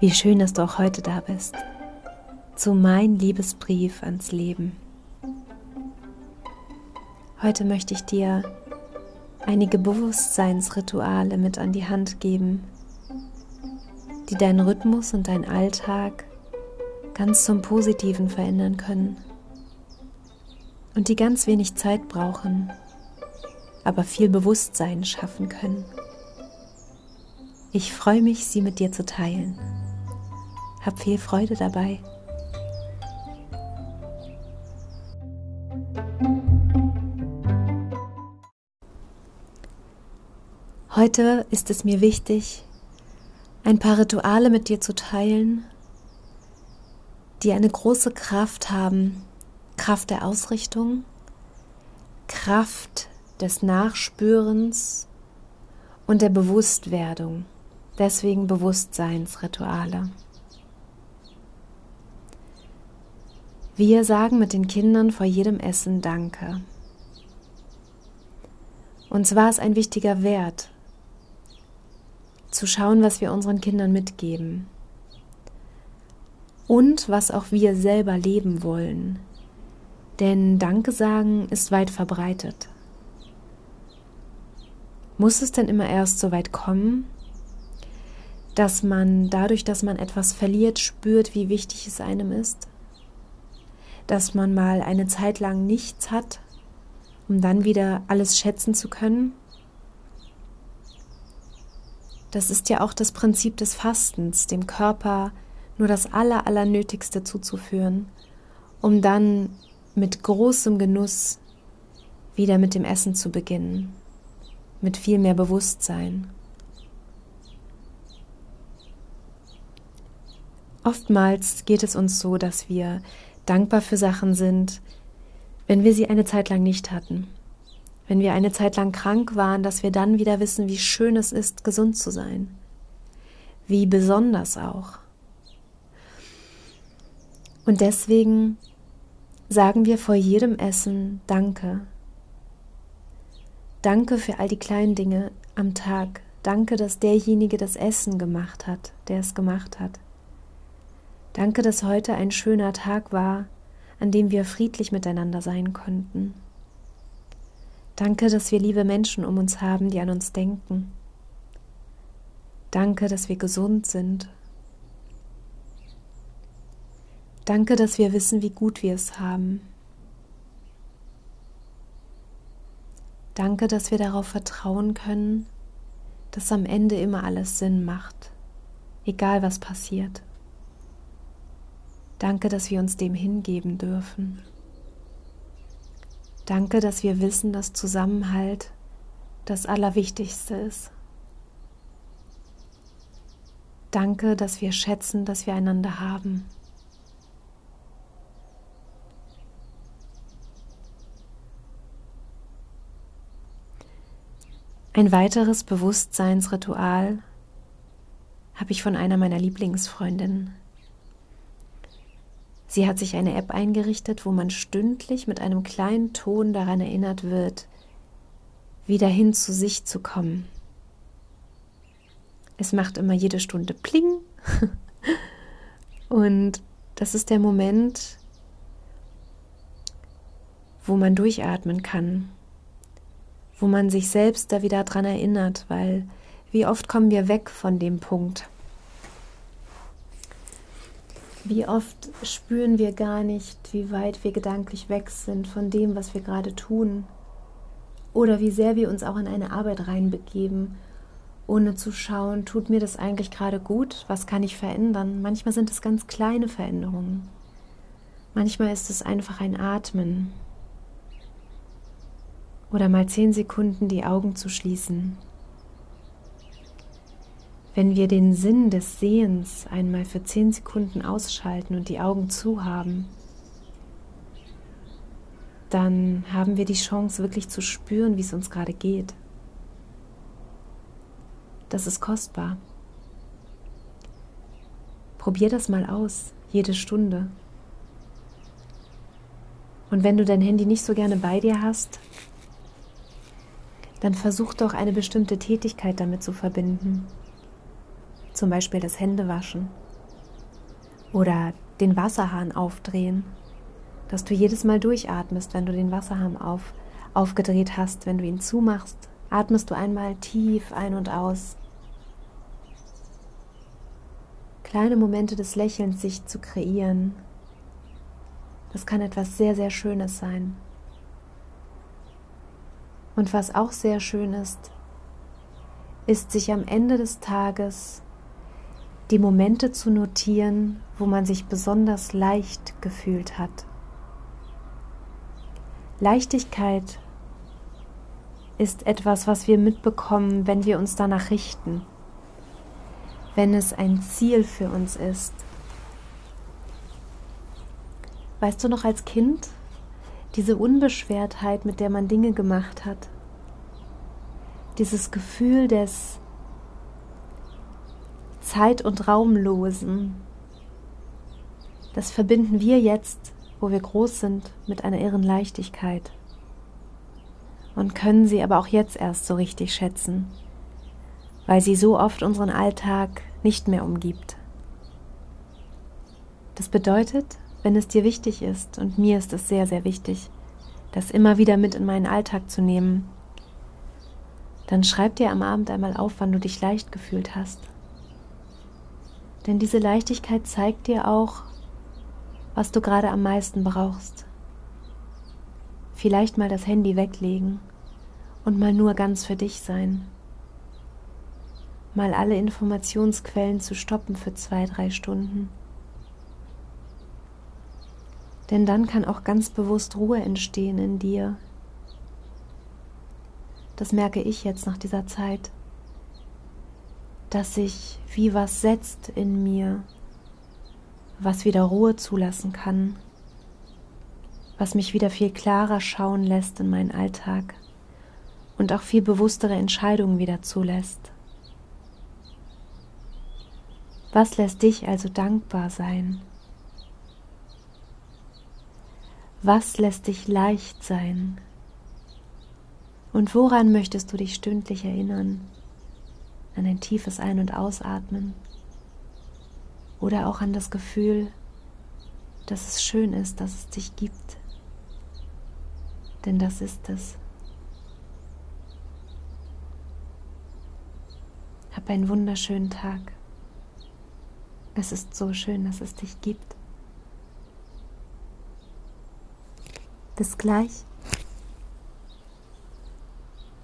Wie schön, dass du auch heute da bist. Zu mein Liebesbrief ans Leben. Heute möchte ich dir einige Bewusstseinsrituale mit an die Hand geben, die deinen Rhythmus und deinen Alltag ganz zum Positiven verändern können und die ganz wenig Zeit brauchen, aber viel Bewusstsein schaffen können. Ich freue mich, sie mit dir zu teilen. Hab viel Freude dabei. Heute ist es mir wichtig, ein paar Rituale mit dir zu teilen, die eine große Kraft haben, Kraft der Ausrichtung, Kraft des Nachspürens und der Bewusstwerdung, deswegen Bewusstseinsrituale. Wir sagen mit den Kindern vor jedem Essen Danke. Uns war es ein wichtiger Wert, zu schauen, was wir unseren Kindern mitgeben und was auch wir selber leben wollen. Denn Danke sagen ist weit verbreitet. Muss es denn immer erst so weit kommen, dass man dadurch, dass man etwas verliert, spürt, wie wichtig es einem ist? Dass man mal eine Zeit lang nichts hat, um dann wieder alles schätzen zu können. Das ist ja auch das Prinzip des Fastens, dem Körper nur das Aller, Allernötigste zuzuführen, um dann mit großem Genuss wieder mit dem Essen zu beginnen, mit viel mehr Bewusstsein. Oftmals geht es uns so, dass wir dankbar für Sachen sind, wenn wir sie eine Zeit lang nicht hatten. Wenn wir eine Zeit lang krank waren, dass wir dann wieder wissen, wie schön es ist, gesund zu sein. Wie besonders auch. Und deswegen sagen wir vor jedem Essen Danke. Danke für all die kleinen Dinge am Tag. Danke, dass derjenige das Essen gemacht hat, der es gemacht hat. Danke, dass heute ein schöner Tag war, an dem wir friedlich miteinander sein konnten. Danke, dass wir liebe Menschen um uns haben, die an uns denken. Danke, dass wir gesund sind. Danke, dass wir wissen, wie gut wir es haben. Danke, dass wir darauf vertrauen können, dass am Ende immer alles Sinn macht, egal was passiert. Danke, dass wir uns dem hingeben dürfen. Danke, dass wir wissen, dass Zusammenhalt das Allerwichtigste ist. Danke, dass wir schätzen, dass wir einander haben. Ein weiteres Bewusstseinsritual habe ich von einer meiner Lieblingsfreundinnen. Sie hat sich eine App eingerichtet, wo man stündlich mit einem kleinen Ton daran erinnert wird, wieder hin zu sich zu kommen. Es macht immer jede Stunde Pling. Und das ist der Moment, wo man durchatmen kann, wo man sich selbst da wieder dran erinnert, weil wie oft kommen wir weg von dem Punkt, wie oft spüren wir gar nicht, wie weit wir gedanklich weg sind von dem, was wir gerade tun? Oder wie sehr wir uns auch in eine Arbeit reinbegeben, ohne zu schauen, tut mir das eigentlich gerade gut? Was kann ich verändern? Manchmal sind es ganz kleine Veränderungen. Manchmal ist es einfach ein Atmen. Oder mal zehn Sekunden die Augen zu schließen wenn wir den Sinn des Sehens einmal für zehn Sekunden ausschalten und die Augen zu haben, dann haben wir die Chance wirklich zu spüren, wie es uns gerade geht. Das ist kostbar. Probier das mal aus, jede Stunde. Und wenn du dein Handy nicht so gerne bei dir hast, dann versuch doch eine bestimmte Tätigkeit damit zu verbinden zum Beispiel das Händewaschen Oder den Wasserhahn aufdrehen, dass du jedes Mal durchatmest, wenn du den Wasserhahn auf, aufgedreht hast, wenn du ihn zumachst, atmest du einmal tief ein und aus. Kleine Momente des Lächelns sich zu kreieren, das kann etwas sehr, sehr Schönes sein. Und was auch sehr schön ist, ist sich am Ende des Tages die Momente zu notieren, wo man sich besonders leicht gefühlt hat. Leichtigkeit ist etwas, was wir mitbekommen, wenn wir uns danach richten, wenn es ein Ziel für uns ist. Weißt du noch als Kind diese Unbeschwertheit, mit der man Dinge gemacht hat? Dieses Gefühl des Zeit- und Raumlosen. Das verbinden wir jetzt, wo wir groß sind, mit einer irren Leichtigkeit und können sie aber auch jetzt erst so richtig schätzen, weil sie so oft unseren Alltag nicht mehr umgibt. Das bedeutet, wenn es dir wichtig ist, und mir ist es sehr, sehr wichtig, das immer wieder mit in meinen Alltag zu nehmen, dann schreib dir am Abend einmal auf, wann du dich leicht gefühlt hast. Denn diese Leichtigkeit zeigt dir auch, was du gerade am meisten brauchst. Vielleicht mal das Handy weglegen und mal nur ganz für dich sein. Mal alle Informationsquellen zu stoppen für zwei, drei Stunden. Denn dann kann auch ganz bewusst Ruhe entstehen in dir. Das merke ich jetzt nach dieser Zeit dass sich wie was setzt in mir, was wieder Ruhe zulassen kann, was mich wieder viel klarer schauen lässt in meinen Alltag und auch viel bewusstere Entscheidungen wieder zulässt. Was lässt dich also dankbar sein? Was lässt dich leicht sein? Und woran möchtest du dich stündlich erinnern? An ein tiefes Ein- und Ausatmen oder auch an das Gefühl, dass es schön ist, dass es dich gibt. Denn das ist es. Hab einen wunderschönen Tag. Es ist so schön, dass es dich gibt. Bis gleich.